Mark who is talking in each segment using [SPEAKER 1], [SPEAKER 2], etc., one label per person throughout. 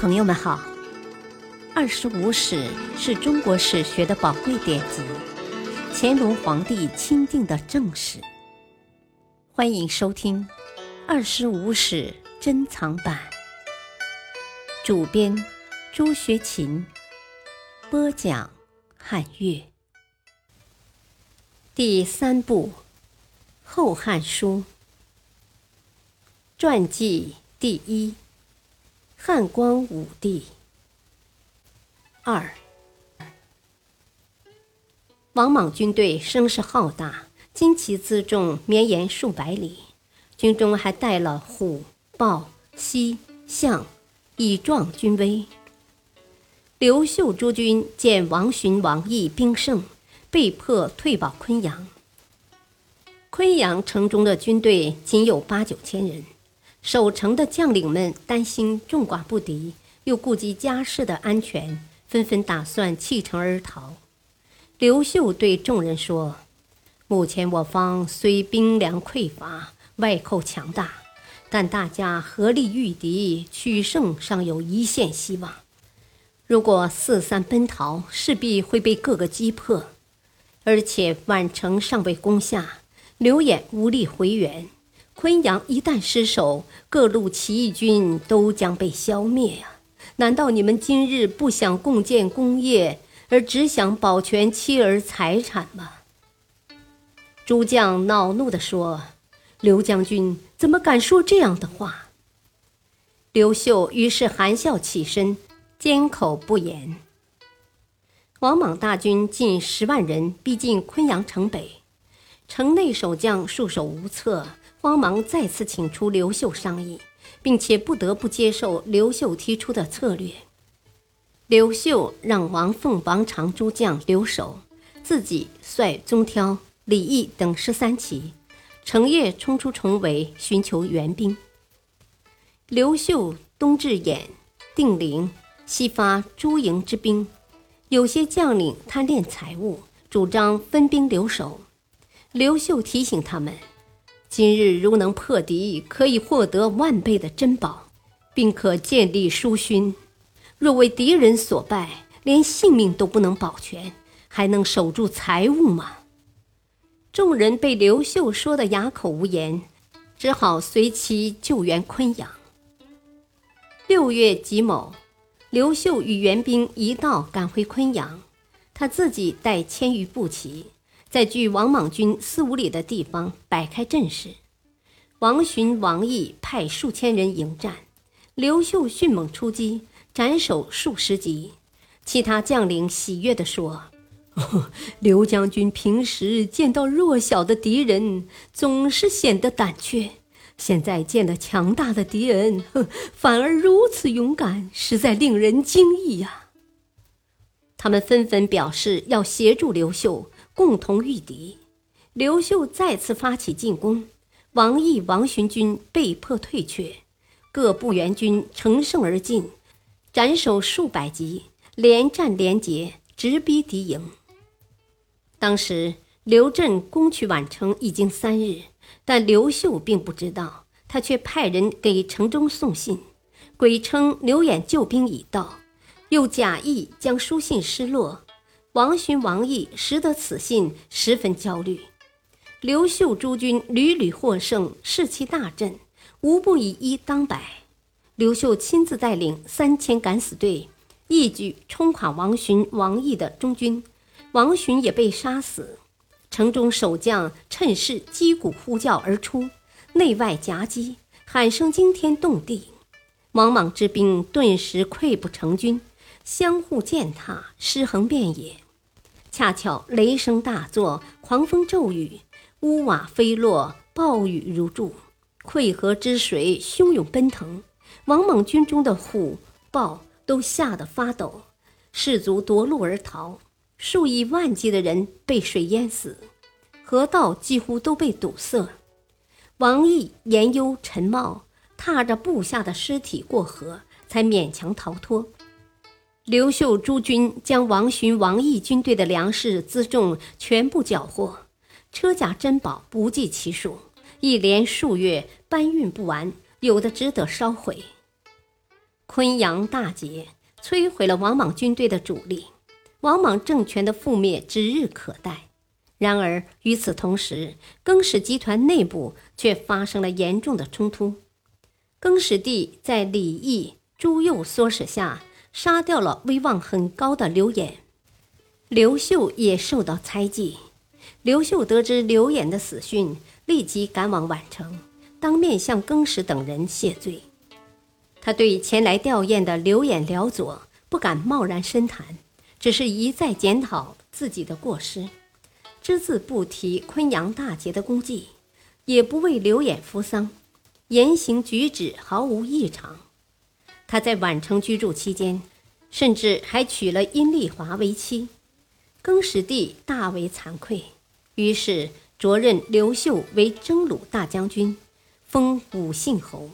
[SPEAKER 1] 朋友们好，《二十五史》是中国史学的宝贵典籍，乾隆皇帝钦定的正史。欢迎收听《二十五史珍藏版》，主编朱学勤，播讲汉乐。第三部《后汉书》传记第一。汉光武帝二，王莽军队声势浩大，旌旗辎重绵延数百里，军中还带了虎、豹、犀、象，以壮军威。刘秀诸军见王寻、王毅兵胜，被迫退保昆阳。昆阳城中的军队仅有八九千人。守城的将领们担心众寡不敌，又顾及家事的安全，纷纷打算弃城而逃。刘秀对众人说：“目前我方虽兵粮匮乏，外寇强大，但大家合力御敌，取胜尚有一线希望。如果四散奔逃，势必会被各个击破，而且宛城尚未攻下，刘演无力回援。”昆阳一旦失守，各路起义军都将被消灭呀！难道你们今日不想共建功业，而只想保全妻儿财产吗？诸将恼怒地说：“刘将军怎么敢说这样的话？”刘秀于是含笑起身，缄口不言。王莽大军近十万人逼近昆阳城北，城内守将束手无策。慌忙再次请出刘秀商议，并且不得不接受刘秀提出的策略。刘秀让王凤、王常诸将留守，自己率宗挑、李毅等十三骑，成夜冲出重围，寻求援兵。刘秀东至兖、定陵，西发诸营之兵，有些将领贪恋财物，主张分兵留守。刘秀提醒他们。今日如能破敌，可以获得万倍的珍宝，并可建立殊勋；若为敌人所败，连性命都不能保全，还能守住财物吗？众人被刘秀说得哑口无言，只好随其救援昆阳。六月己卯，刘秀与援兵一道赶回昆阳，他自己带千余步骑。在距王莽军四五里的地方摆开阵势，王寻、王毅派数千人迎战，刘秀迅猛出击，斩首数十级。其他将领喜悦地说：“ 刘将军平时见到弱小的敌人，总是显得胆怯，现在见了强大的敌人，反而如此勇敢，实在令人惊异呀！”他们纷纷表示要协助刘秀。共同御敌，刘秀再次发起进攻，王毅、王寻军被迫退却，各部援军乘胜而进，斩首数百级，连战连捷，直逼敌营。当时刘镇攻取宛城已经三日，但刘秀并不知道，他却派人给城中送信，鬼称刘演救兵已到，又假意将书信失落。王寻、王毅识得此信，十分焦虑。刘秀诸军屡屡获胜，士气大振，无不以一当百。刘秀亲自带领三千敢死队，一举冲垮王寻、王毅的中军，王寻也被杀死。城中守将趁势击鼓呼叫而出，内外夹击，喊声惊天动地。王莽之兵顿时溃不成军。相互践踏，尸横遍野。恰巧雷声大作，狂风骤雨，屋瓦飞落，暴雨如注，溃河之水汹涌奔腾。王莽军中的虎、豹都吓得发抖，士卒夺路而逃，数以万计的人被水淹死，河道几乎都被堵塞。王毅、颜攸、陈茂踏着部下的尸体过河，才勉强逃脱。刘秀诸军将王寻、王毅军队的粮食辎重全部缴获，车甲珍宝不计其数，一连数月搬运不完，有的只得烧毁。昆阳大捷，摧毁了王莽军队的主力，王莽政权的覆灭指日可待。然而与此同时，更始集团内部却发生了严重的冲突。更始帝在李毅、朱佑唆使下，杀掉了威望很高的刘演，刘秀也受到猜忌。刘秀得知刘演的死讯，立即赶往宛城，当面向更始等人谢罪。他对前来吊唁的刘演、辽左不敢贸然深谈，只是一再检讨自己的过失，只字不提昆阳大捷的功绩，也不为刘演扶丧。言行举止毫无异常。他在宛城居住期间，甚至还娶了阴丽华为妻。更始帝大为惭愧，于是擢任刘秀为征虏大将军，封武信侯。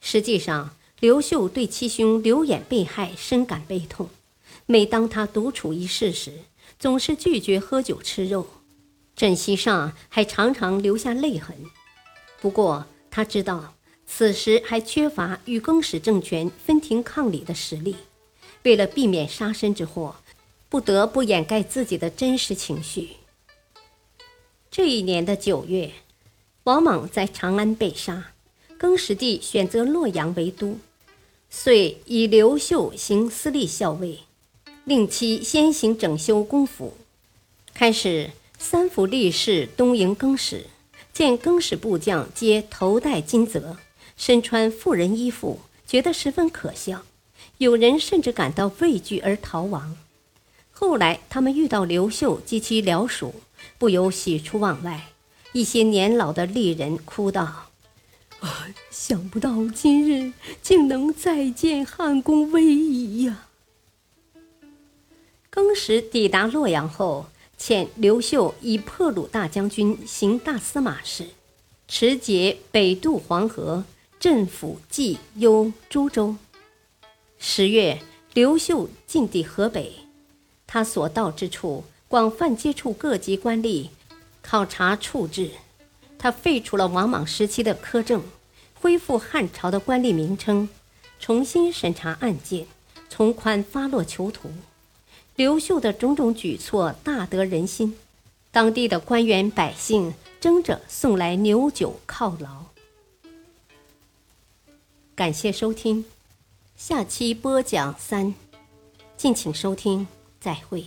[SPEAKER 1] 实际上，刘秀对其兄刘演被害深感悲痛。每当他独处一室时，总是拒绝喝酒吃肉，枕席上还常常留下泪痕。不过，他知道此时还缺乏与更始政权分庭抗礼的实力，为了避免杀身之祸，不得不掩盖自己的真实情绪。这一年的九月，王莽在长安被杀，更始帝选择洛阳为都，遂以刘秀行司隶校尉，令其先行整修宫府，开始三府吏士东迎更始。见更始部将皆头戴金泽，身穿妇人衣服，觉得十分可笑。有人甚至感到畏惧而逃亡。后来他们遇到刘秀及其僚属，不由喜出望外。一些年老的丽人哭道：“啊，想不到今日竟能再见汉宫威仪呀！”更始抵达洛阳后。遣刘秀以破虏大将军行大司马事，持节北渡黄河，镇抚冀幽诸州。十月，刘秀进抵河北，他所到之处，广泛接触各级官吏，考察处置。他废除了王莽时期的苛政，恢复汉朝的官吏名称，重新审查案件，从宽发落囚徒。刘秀的种种举措大得人心，当地的官员百姓争着送来牛酒犒劳。感谢收听，下期播讲三，敬请收听，再会。